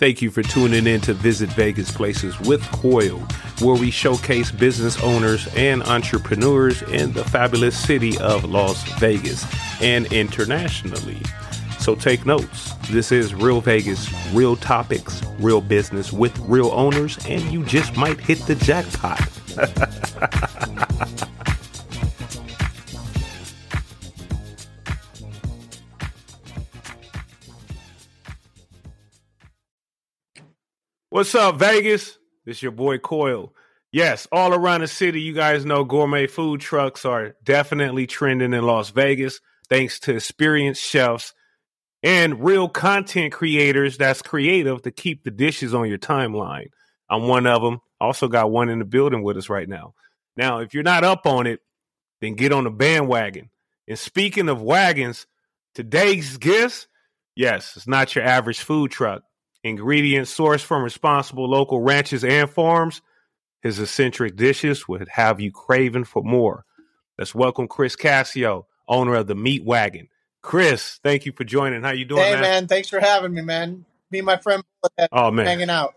Thank you for tuning in to Visit Vegas Places with Coyal, where we showcase business owners and entrepreneurs in the fabulous city of Las Vegas and internationally. So take notes. This is Real Vegas, real topics, real business with real owners, and you just might hit the jackpot. What's up, Vegas? This your boy Coyal. Yes, all around the city, you guys know gourmet food trucks are definitely trending in Las Vegas, thanks to experienced chefs and real content creators that's creative to keep the dishes on your timeline. I'm one of them. Also got one in the building with us right now. Now, if you're not up on it, then get on the bandwagon. And speaking of wagons, today's guest, yes, it's not your average food truck. Ingredients sourced from responsible local ranches and farms. His eccentric dishes would have you craving for more. Let's welcome Chris Cascio, owner of the Meat Wagon. Chris, thank you for joining. How you doing, Hey man? man, thanks for having me, man. Me and my friend Oh man, hanging out.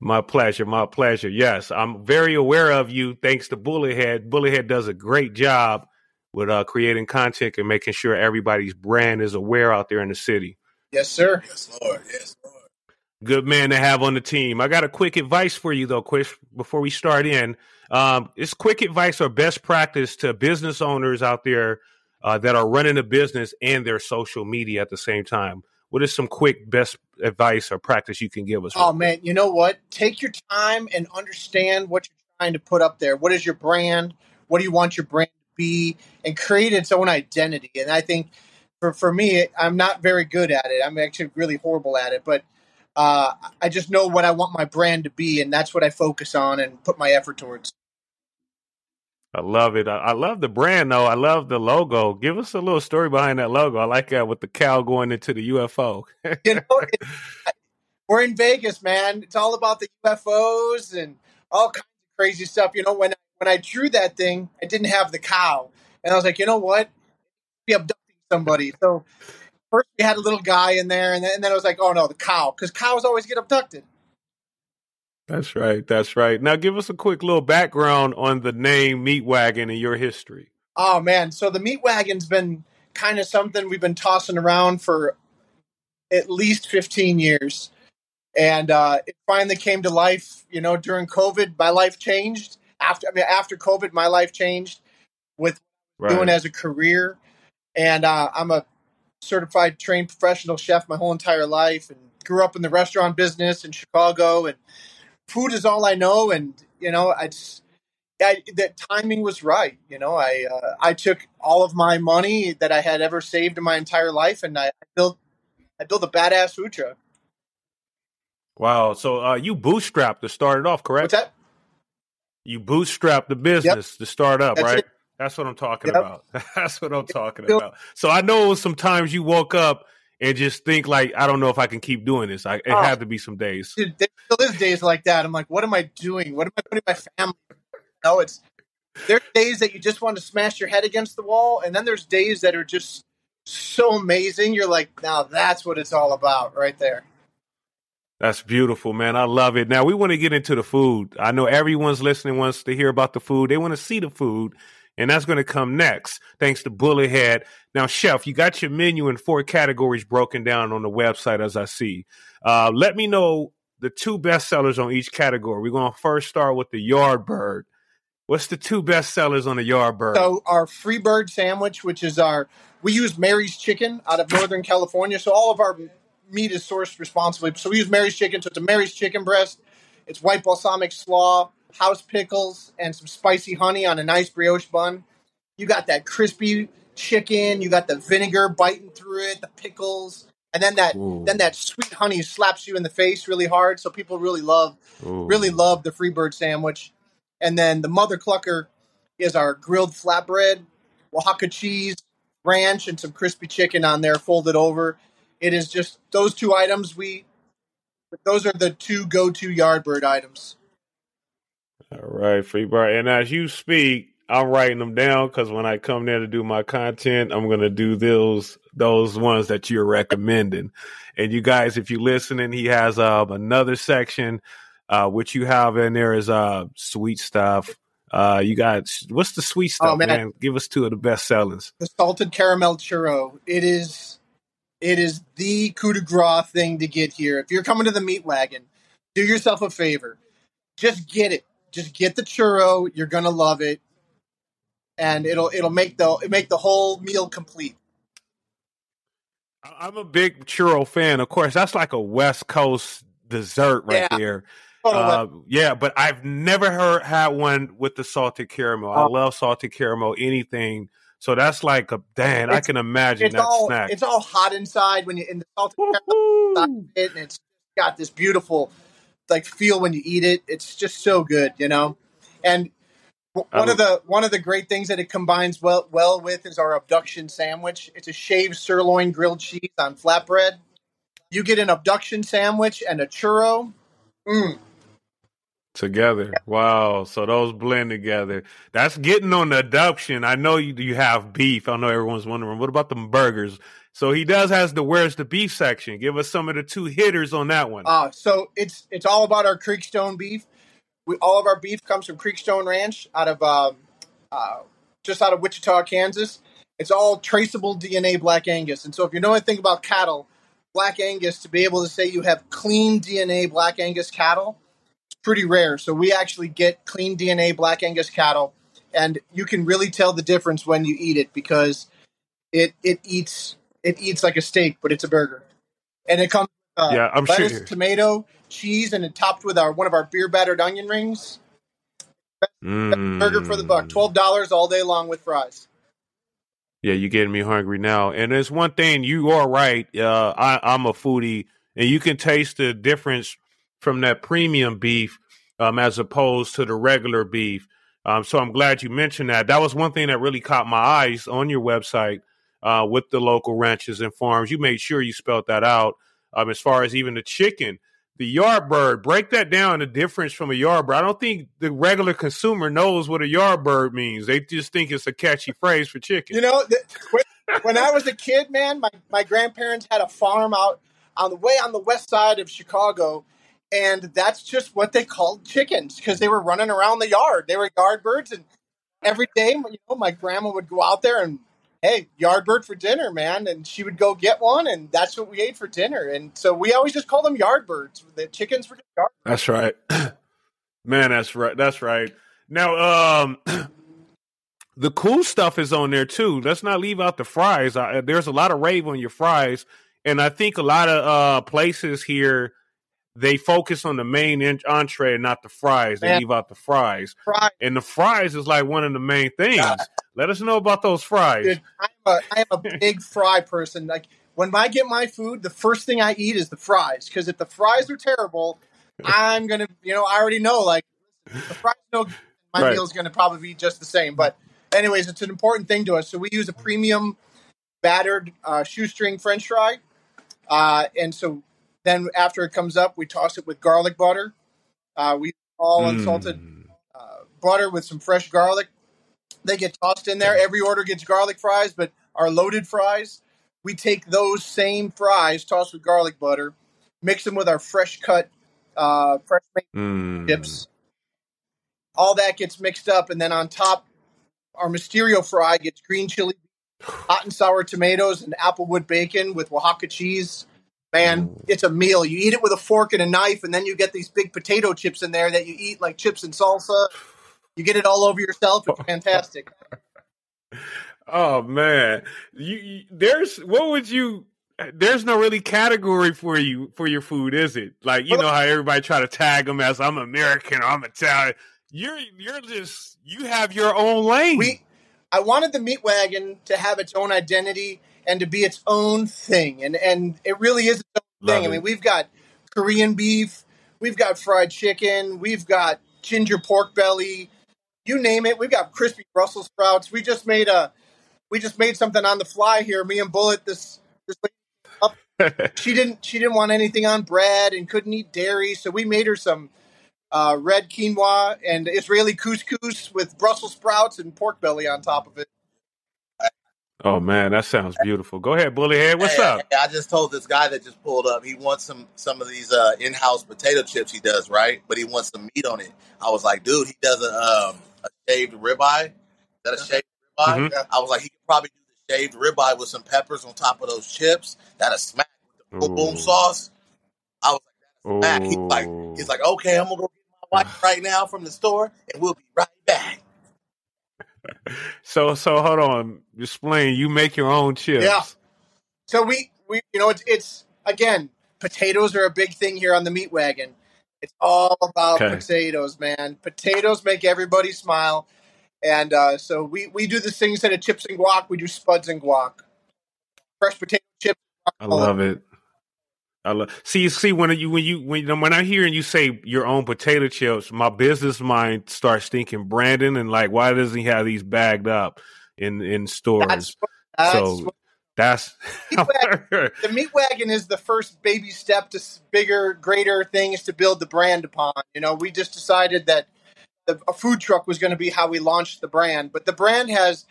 my pleasure, my pleasure. Yes, I'm very aware of you. Thanks to Bullethead. Bullethead does a great job with uh, creating content and making sure everybody's brand is aware out there in the city. Yes, sir. Yes, Lord. Yes, Lord. Good man to have on the team. I got a quick advice for you though, Chris, before we start in. Um, it's quick advice or best practice to business owners out there uh, that are running a business and their social media at the same time. What is some quick best advice or practice you can give us? Oh man, you know what? Take your time and understand what you're trying to put up there. What is your brand? What do you want your brand to be? And create its own identity. And I think for for me, I'm not very good at it. I'm actually really horrible at it, but uh, I just know what I want my brand to be, and that's what I focus on and put my effort towards. I love it. I, I love the brand though. I love the logo. Give us a little story behind that logo. I like that with the cow going into the UFO. You know, it, we're in Vegas, man. It's all about the UFOs and all kinds of crazy stuff. You know, when when I drew that thing, I didn't have the cow, and I was like, you know what? Be abducting somebody. So first we had a little guy in there, and then, and then I was like, oh no, the cow, because cows always get abducted. That's right. That's right. Now, give us a quick little background on the name Meat Wagon and your history. Oh man, so the meat wagon's been kind of something we've been tossing around for at least 15 years. And uh, it finally came to life, you know, during COVID, my life changed. After I mean after COVID, my life changed with Right. doing as a career. And uh, I'm a certified trained professional chef my whole entire life and grew up in the restaurant business in Chicago and food is all I know and you know I just I, the timing was right you know I uh, I took all of my money that I had ever saved in my entire life and I built I built a badass food truck Wow. So uh, you bootstrapped to start it off, correct? what's that You bootstrapped the business to start up, That's right? it. That's what I'm talking Yep. about. That's what I'm talking about. So I know sometimes you woke up and just think like, I don't know if I can keep doing this. I, it Oh. had to be some days. Dude, there still is days like that I'm like what am I doing what am I putting my family no it's there's days that you just want to smash your head against the wall and then there's days that are just so amazing you're like now that's what it's all about right there That's beautiful, man. I love it. Now we want to get into the food. I know everyone's listening wants to hear about the food. They want to see the food, and that's going to come next. Thanks to Bullethead. Now, chef, you got your menu in four categories broken down on the website, as I see. Uh, let me know the two best sellers on each category. We're going to first start with the yard bird. What's the two best sellers on the yard bird? So our Freebird sandwich, which is our, we use Mary's Chicken out of Northern California. So all of our meat is sourced responsibly. So we use Mary's Chicken. So it's a Mary's Chicken breast. It's white balsamic slaw, house pickles, and some spicy honey on a nice brioche bun. You got that crispy chicken. You got the vinegar biting through it, the pickles, and then that Ooh. then that sweet honey slaps you in the face really hard. So people really love Ooh. really love the Freebird sandwich. And then the Mother Clucker is our grilled flatbread, Oaxaca cheese, ranch, and some crispy chicken on there folded over. It is just those two items. We those are the two go-to Yardbird items. All right, free bar. And as you speak, I'm writing them down because when I come there to do my content, I'm gonna do those those ones that you're recommending. And you guys, if you're listening, he has uh, another section uh, which you have in there is uh sweet stuff. Uh, you got what's the sweet stuff, oh, man. man? Give us two of the best sellers. The salted caramel churro. It is, it is the coup de grace thing to get here. If you're coming to the meat wagon, do yourself a favor, just get it. Just get the churro. You're gonna love it, and it'll it'll make the make the whole meal complete. I'm a big churro fan. Of course, that's like a West Coast dessert right yeah. there. Uh, yeah, but I've never heard had one with the salted caramel. I oh. love salted caramel. Anything. So that's like a damn. I can imagine that all, snack. It's all hot inside when you're in the salted caramel, it, and it's got this beautiful like feel when you eat it. It's just so good, you know. And one of the one of the great things that it combines well well with is our abduction sandwich. It's a shaved sirloin grilled cheese on flatbread. You get an abduction sandwich and a churro. Mm, together. Wow. So those blend together. That's getting on the abduction. I know you, you have beef. I know everyone's wondering, what about the burgers? So he does has the where's the beef section. Give us some of the two hitters on that one. Uh, so it's it's all about our Creekstone beef. We, all of our beef comes from Creekstone Ranch out of uh, uh, just out of Wichita, Kansas. It's all traceable DNA Black Angus. And so if you know anything about cattle, Black Angus, to be able to say you have clean DNA Black Angus cattle, it's pretty rare. So we actually get clean DNA Black Angus cattle, and you can really tell the difference when you eat it because it it eats it eats like a steak, but it's a burger, and it comes uh, yeah, I'm lettuce, sure. tomato, cheese, and it topped with our one of our beer battered onion rings. Mm. Burger for the buck, twelve dollars all day long with fries. Yeah, you're getting me hungry now. And there's one thing you are right. Uh, I, I'm a foodie, and you can taste the difference from that premium beef um, as opposed to the regular beef. Um, so I'm glad you mentioned that. That was one thing that really caught my eyes on your website uh, with the local ranches and farms. You made sure you spelled that out. Um, as far as even the chicken, the yard bird, break that down. The difference from a yard bird. I don't think the regular consumer knows what a yard bird means. They just think it's a catchy phrase for chicken. You know, when, when I was a kid, man, my, my grandparents had a farm out on the way on the west side of Chicago and that's just what they called chickens because they were running around the yard. They were yard birds, and every day, you know, my grandma would go out there and hey, yard bird for dinner, man, and she would go get one, and that's what we ate for dinner. And so we always just call them yard birds. The chickens were just yard. That's right, man. That's right. That's right. Now, um. the cool stuff is on there too. Let's not leave out the fries. I, there's a lot of rave on your fries, and I think a lot of uh, places here they focus on the main entree and not the fries. They Man. leave out the fries. fries. And the fries is like one of the main things. God. Let us know about those fries. Dude, I'm a, I'm a big fry person. Like when I get my food, the first thing I eat is the fries. Because if the fries are terrible, I'm gonna, you know, I already know. Like the fries no, my right. meal's gonna probably be just the same. But anyways, it's an important thing to us. So we use a premium battered uh, shoestring French fry, uh, and so then after it comes up, we toss it with garlic butter. Uh, we all mm. unsalted uh, butter with some fresh garlic. They get tossed in there. Every order gets garlic fries, but our loaded fries, we take those same fries tossed with garlic butter, mix them with our fresh cut, uh, fresh mm. chips. All that gets mixed up, and then on top, our Mysterio fry gets green chili, hot and sour tomatoes, and applewood bacon with Oaxaca cheese man, mm. it's a meal. You eat it with a fork and a knife, and then you get these big potato chips in there that you eat like chips and salsa. You get it all over yourself. It's fantastic. oh man, you, you, there's what would you? There's no really category for you for your food, is it? Like you know how everybody try to tag them as I'm American or I'm Italian. You're you're just you have your own lane. We, I wanted the meat wagon to have its own identity and to be its own thing. And and it really is its own thing. It. I mean, we've got Korean beef, we've got fried chicken, we've got ginger pork belly, you name it. We've got crispy Brussels sprouts. We just made a we just made something on the fly here. Me and Bullet this this she didn't she didn't want anything on bread and couldn't eat dairy, so we made her some uh, red quinoa, and Israeli couscous with Brussels sprouts and pork belly on top of it. Oh man, that sounds beautiful. Go ahead, Bullethead. What's Hey, up? I just told this guy that just pulled up. He wants some some of these uh, in-house potato chips. He does right, but he wants some meat on it. I was like, dude, he does a um, a shaved ribeye. Is that a shaved ribeye? Mhm. I was like, he could probably do the shaved ribeye with some peppers on top of those chips. That'll smack with the boom boom sauce. I was like, back. He's like, he's like, okay, I'm gonna go get my wife right now from the store, and we'll be right back. So so hold on. Explain. You make your own chips. Yeah. So we, we you know, it's, it's again, potatoes are a big thing here on the meat wagon. It's all about Okay. potatoes, man. Potatoes make everybody smile. And uh, so we, we do this thing instead of chips and guac, we do spuds and guac. Fresh potato chips. I love it. I love. See, see when you when you when when I hear and you say your own potato chips, my business mind starts thinking Brandon and like, why doesn't he have these bagged up in in stores? That's, that's so that's the meat wagon is the first baby step to bigger, greater things to build the brand upon. You know, we just decided that the, a food truck was going to be how we launched the brand, but the brand has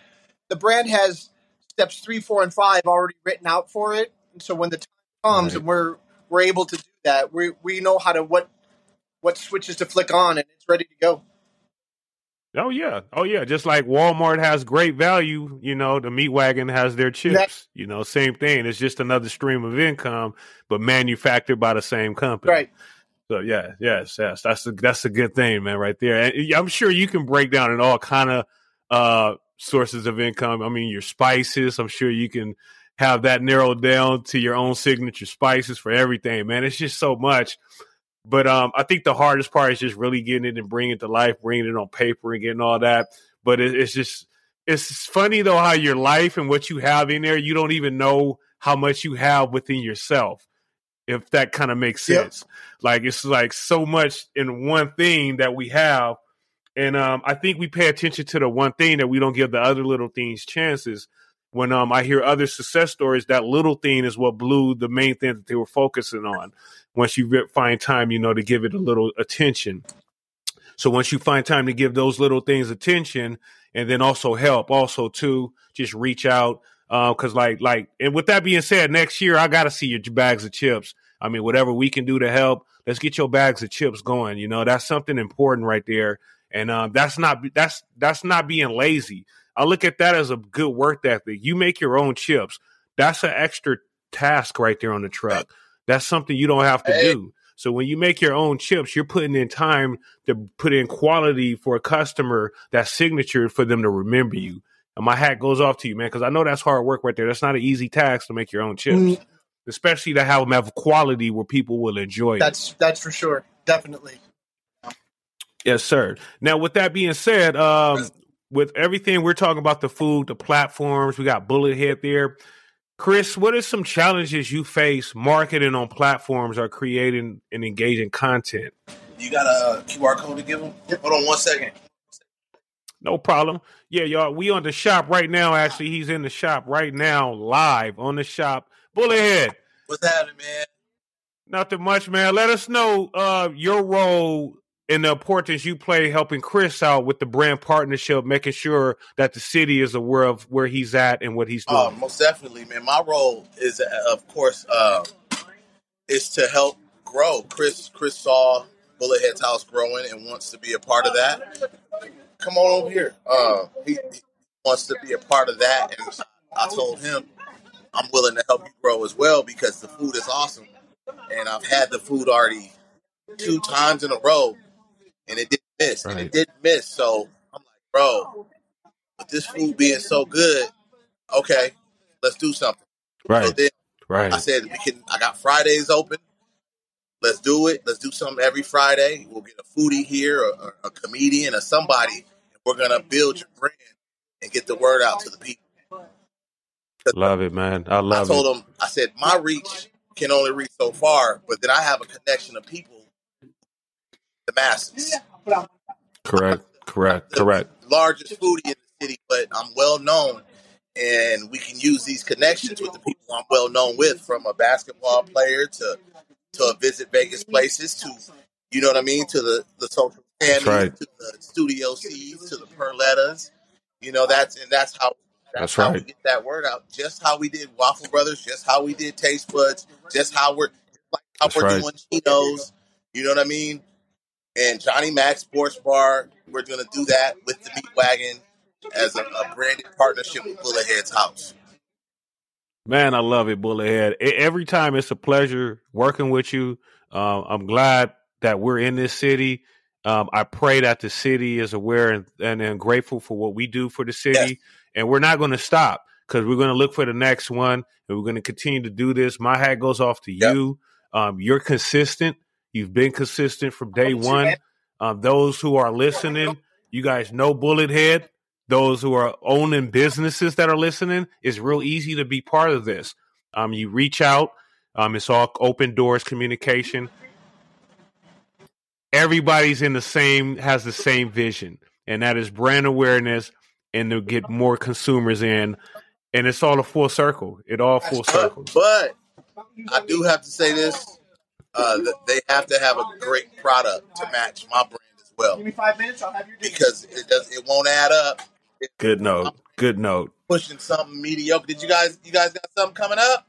the brand has steps three, four, and five already written out for it. And so when the time comes Right. and we're we're able to do that, we we know how to what what switches to flick on, and it's ready to go. Oh yeah, oh yeah. Just like Walmart has great value, you know, the meat wagon has their chips. You know, same thing. It's just another stream of income, but manufactured by the same company. Right. So yeah, yes, yes. That's a that's a good thing, man, right there. And I'm sure you can break down in all kind of uh sources of income. I mean, your spices. I'm sure you can have that narrowed down to your own signature spices for everything, man. It's just so much. But um, I think the hardest part is just really getting it and bringing it to life, bringing it on paper and getting all that. But it, it's just it's funny though how your life and what you have in there, you don't even know how much you have within yourself. If that kind of makes Yep. sense, like it's like so much in one thing that we have, and um, I think we pay attention to the one thing that we don't give the other little things chances. When um, I hear other success stories, that little thing is what blew the main thing that they were focusing on once you find time, you know, to give it a little attention. So once you find time to give those little things attention, and then also help, also too, just reach out. Because like like, and with that being said, next year I got to see your bags of chips. I mean, whatever we can do to help, let's get your bags of chips going. You know, that's something important right there, and um, that's not that's that's not being lazy. I look at that as a good work ethic. You make your own chips. That's an extra task right there on the truck. That's something you don't have to Hey. do. So when you make your own chips, you're putting in time to put in quality for a customer that's signature for them to remember you. And my hat goes off to you, man, because I know that's hard work right there. That's not an easy task to make your own chips, Mm. especially to have them have quality where people will enjoy it. That's that's for sure, definitely. Yes, sir. Now, with that being said, um, with everything we're talking about the food, the platforms, we got Bullet Head there. Chris, what are some challenges you face marketing on platforms or creating and engaging content? You got a QR code to give them? Hold on one second. No problem. Yeah, y'all. We on the shop right now. Actually, he's in the shop right now, live on the shop. Bullethead. What's happening, man? Nothing much, man. Let us know uh, your role and the importance you play helping Chris out with the brand partnership, making sure that the city is aware of where he's at and what he's doing. Oh, most definitely, man. My role is, uh, of course, uh, is to help grow. Chris, Chris saw Bullethead's house growing and wants to be a part of that. Come on over here. Uh, he, he wants to be a part of that, and I told him I'm willing to help you grow as well because the food is awesome, and I've had the food already two times in a row, and it didn't miss, and Right. it didn't miss. So I'm like, bro, with this food being so good, okay, let's do something. So right, then right, I said we can. I got Fridays open. Let's do it. Let's do something every Friday. We'll get a foodie here, or, or a comedian, or somebody. And we're gonna build your brand and get the word out to the people. love it, man. I I love it. I told them, I said my reach can only reach so far, but then I have a connection of people, the masses, Correct, correct, correct. largest foodie in the city, but I'm well known, and we can use these connections with the people I'm well known with, from a basketball player to to visit Vegas places to You know what I mean? To the the social That's right. to the Studio C's, to the Perlettas. You know that's and that's how that's That's how we right. get that word out. Just how we did Waffle Brothers, just how we did Taste Buds, just how we're like how That's we're right. doing Chinos. You know what I mean? And Johnny Mac Sports Bar, we're gonna do that with the Meat Wagon as a, a branded partnership with Bullethead's House. Man, I love it, Bullethead. Every time it's a pleasure working with you. Um, I'm glad that we're in this city. Um, I pray that the city is aware and, and, and grateful for what we do for the Yes. city. And we're not going to stop because we're going to look for the next one and we're going to continue to do this. My hat goes off to Yep. you. Um, you're consistent. You've been consistent from day one. Um, those who are listening, you guys know Bullethead. Those who are owning businesses that are listening, it's real easy to be part of this. Um, you reach out. Um, it's all open doors communication. Everybody's in the same has the same vision, and that is brand awareness and to get more consumers in. And it's all a full circle. It all full But, circles. but I do have to say this: uh, that they have to have a great product to match my brand as well, Give me five minutes. I'll have your dinner. because it does it won't add up. If Good I'm note. Good note. pushing something mediocre. Did you guys you guys got something coming up?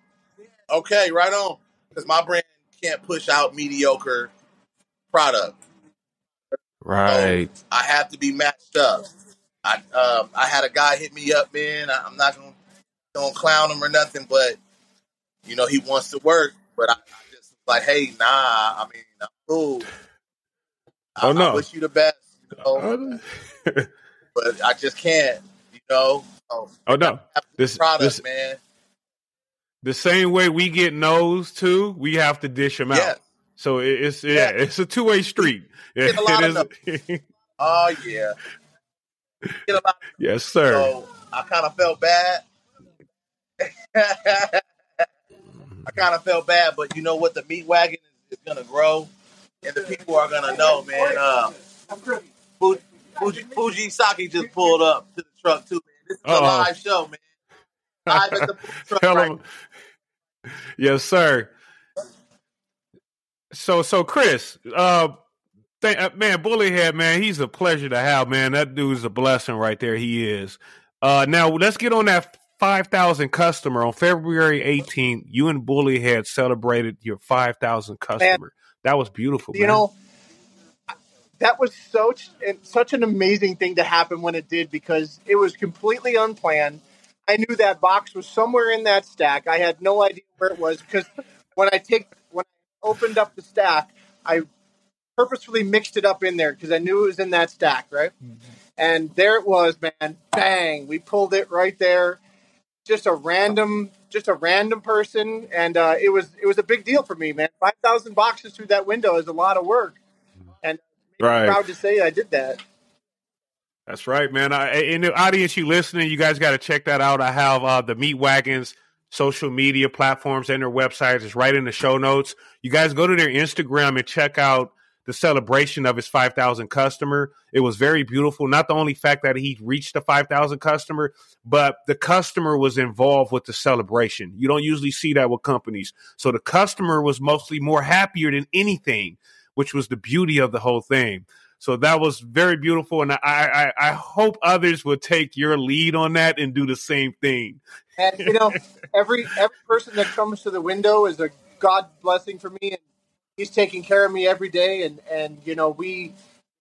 Okay, right on. Because my brand can't push out mediocre product, so Right. I have to be matched up. I um, I had a guy hit me up, man. I, I'm not gonna gonna clown him or nothing, but you know he wants to work. But I, I just like, hey, nah. I mean, I'm cool. I, Oh I wish you the best, you know, Oh but I just can't, you know. So oh, no. have a good This product, this man. the same way we get no's too, we have to dish them Yeah, out. So it's yeah, yeah. it's a two way street. It, get a lot of it no. is. Oh yeah, get a lot. yes, sir. So I kind of felt bad. I kind of felt bad, but you know what? The meat wagon is, is gonna grow, and the people are gonna know, man. Uh, Fuji, Fuji, Fuji Saki just pulled up to the truck too, man. This is a Uh-oh. live show, man. Live at the truck right. Yes, sir. So so Chris, uh, th- uh, man, Bullethead, man, he's a pleasure to have, man. That dude's a blessing right there. He is. Uh, now let's get on that five thousand customer on February eighteenth. You and Bullethead celebrated your five thousand Man, customer. That was beautiful, you man. know, that was such such an amazing thing to happen when it did because it was completely unplanned. I knew that box was somewhere in that stack. I had no idea where it was because when I take when I opened up the stack, I purposefully mixed it up in there because I knew it was in that stack, right? Mm-hmm. And there it was, man. Bang! We pulled it right there. Just a random, just a random person, and uh, it was it was a big deal for me, man. Five thousand boxes through that window is a lot of work, and I'm Right. proud to say I did that. That's right, man. I, in the audience, you listening, you guys got to check that out. I have uh, the Meat Wagons social media platforms and their websites. It's right in the show notes. You guys go to their Instagram and check out the celebration of his 5,000 customer. It was very beautiful. Not the only fact that he reached the 5,000 customer, but the customer was involved with the celebration. You don't usually see that with companies. So the customer was mostly more happier than anything, which was the beauty of the whole thing. So that was very beautiful, and I, I I hope others will take your lead on that and do the same thing. And you know, every every person that comes to the window is a God blessing for me, and He's taking care of me every day. And and you know, we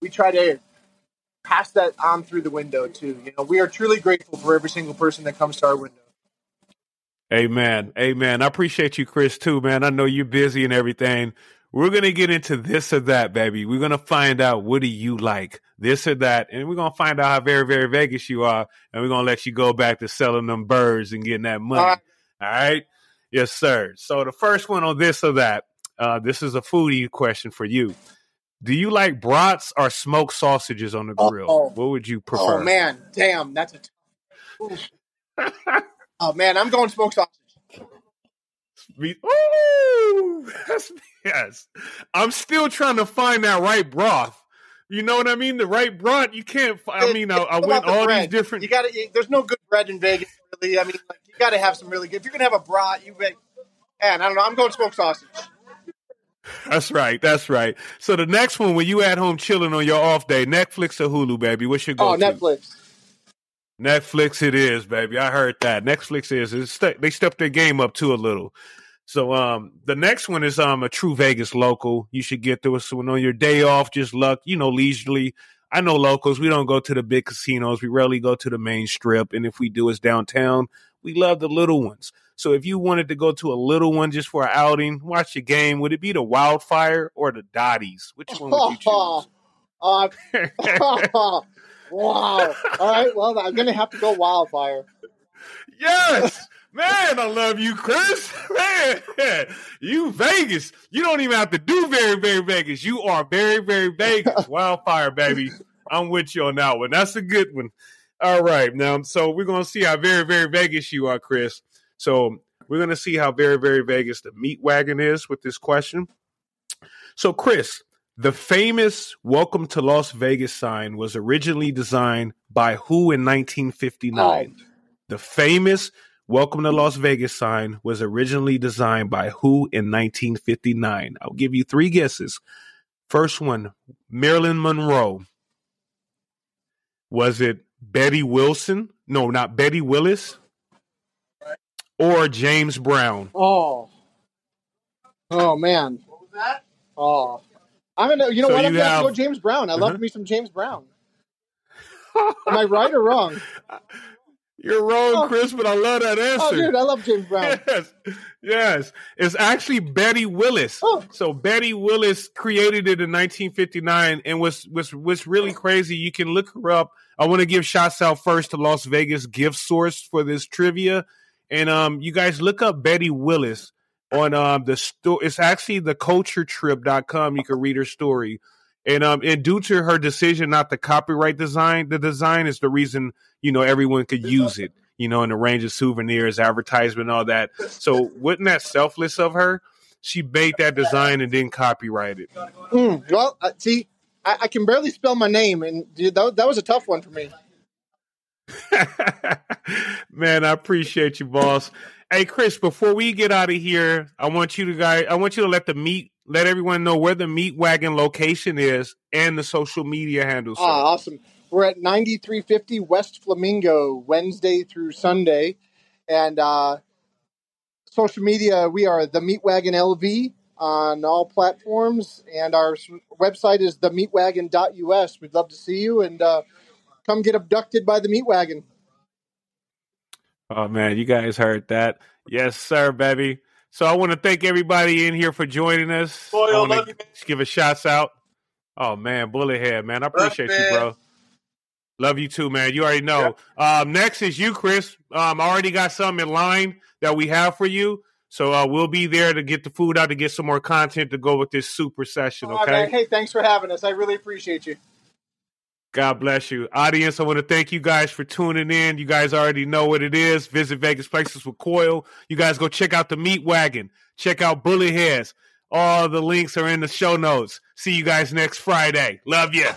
we try to pass that on through the window too. You know, we are truly grateful for every single person that comes to our window. Amen, amen. I appreciate you, Chris, too, man. I know you're busy and everything. We're gonna get into this or that, baby. We're gonna find out what do you like, this or that, and we're gonna find out how very, very Vegas you are, and we're gonna let you go back to selling them birds and getting that money. All right. All right, yes, sir. So the first one on this or that, uh, this is a foodie question for you. Do you like brats or smoked sausages on the grill? Oh, What would you prefer? oh man, damn, that's a. Oof. Oh man, I'm going smoked sausage. Me- Ooh, yes. I'm still trying to find that right broth. You know what I mean? The right broth. You can't. I mean, I, I went all these different. You got to. There's no good bread in Vegas, really. I mean, like you got to have some really good. If you're gonna have a brat, you bet. Man, I don't know. I'm going smoked sausage. That's right. That's right. So the next one, when you at home chilling on your off day, Netflix or Hulu, baby, what's your go? Oh, Netflix. Netflix, it is, baby. I heard that. Netflix is. St- they stepped their game up too a little. So um, the next one is um a true Vegas local. You should get through. So on your day off, just luck, you know, leisurely. I know locals. We don't go to the big casinos. We rarely go to the main strip, and if we do, it's downtown. We love the little ones. So if you wanted to go to a little one just for an outing, watch the game, would it be the Wildfire or the Dotty's? Which one would you choose? Uh, wow. All right. Well, I'm going to have to go Wildfire. yes. Man, I love you, Chris. Man, you Vegas. You don't even have to do very, very Vegas. You are very, very Vegas. Wildfire, baby. I'm with you on that one. That's a good one. All right. Now, so we're going to see how very, very Vegas you are, Chris. So we're going to see how very, very Vegas the meat wagon is with this question. So, Chris, the famous Welcome to Las Vegas sign was originally designed by who in 1959? Oh. The famous Welcome to Las Vegas sign was originally designed by who in 1959? I'll give you three guesses. First one, Marilyn Monroe. Was it Betty Wilson? No, not Betty Willis or James Brown? Oh, oh man, what was that? Oh, I'm gonna. You know so what? I'm gonna have, go James Brown. I uh-huh. love me some James Brown. Am I right or wrong? You're wrong, oh. Chris, but I love that answer. Oh, dude, I love James Brown. Yes, yes. It's actually Betty Willis. Oh. So Betty Willis created it in 1959, and what's what's what's really crazy. You can look her up. I want to give shots out first to Las Vegas Gift Source for this trivia. And um, you guys look up Betty Willis on um the store. It's actually the culturetrip.com. You can read her story. And um, and due to her decision not to copyright design, the design is the reason you know everyone could use it. You know, in a range of souvenirs, advertisement, all that. So, wasn't that selfless of her? She baked that design and then copyright it. Mm, well, uh, see, I, I, can barely spell my name, and dude, that, that was a tough one for me. Man, I appreciate you, boss. Hey, Chris, before we get out of here, I want you to guys, I want you to let the meat, let everyone know where the meat wagon location is and the social media handles. Ah, awesome. We're at 9350 West Flamingo, Wednesday through Sunday. And uh, social media, we are the Meat Wagon LV on all platforms. And our website is themeatwagon.us. We'd love to see you and uh, come get abducted by the Meat Wagon. Oh man, you guys heard that? Yes, sir, baby. So I want to thank everybody in here for joining us. Boy, I want to give a shouts out. Oh man, Bullethead, man, I appreciate you, bro. Love you too, man. You already know. Um, next is you, Chris. Um, I already got some in line that we have for you. So uh, we'll be there to get the food out to get some more content to go with this super session. Okay. Right, hey, thanks for having us. I really appreciate you. God bless you. Audience, I want to thank you guys for tuning in. You guys already know what it is. Visit Vegas Places with Coyal. You guys go check out the Meat Wagon. Check out Bullet Heads. All the links are in the show notes. See you guys next Friday. Love you.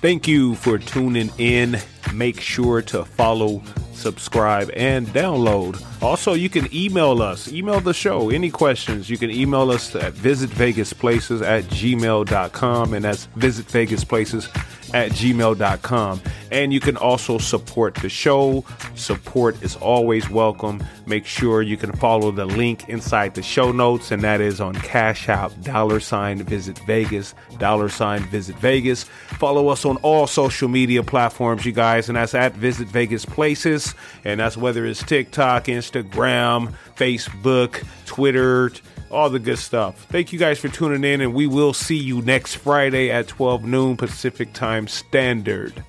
Thank you for tuning in. Make sure to follow subscribe, and download. Also, you can email us, email the show, any questions. You can email us at visitvegasplaces at gmail.com, and that's visitvegasplaces at gmail.com. And you can also support the show. Support is always welcome. Make sure you can follow the link inside the show notes, and that is on Cash App, dollar sign visit Vegas, dollar sign visit Vegas. Follow us on all social media platforms, you guys, and that's at Visit Vegas Places. And that's whether it's TikTok, Instagram, Facebook, Twitter all the good stuff. Thank you guys for tuning in, and we will see you next Friday at 12 noon Pacific Time Standard.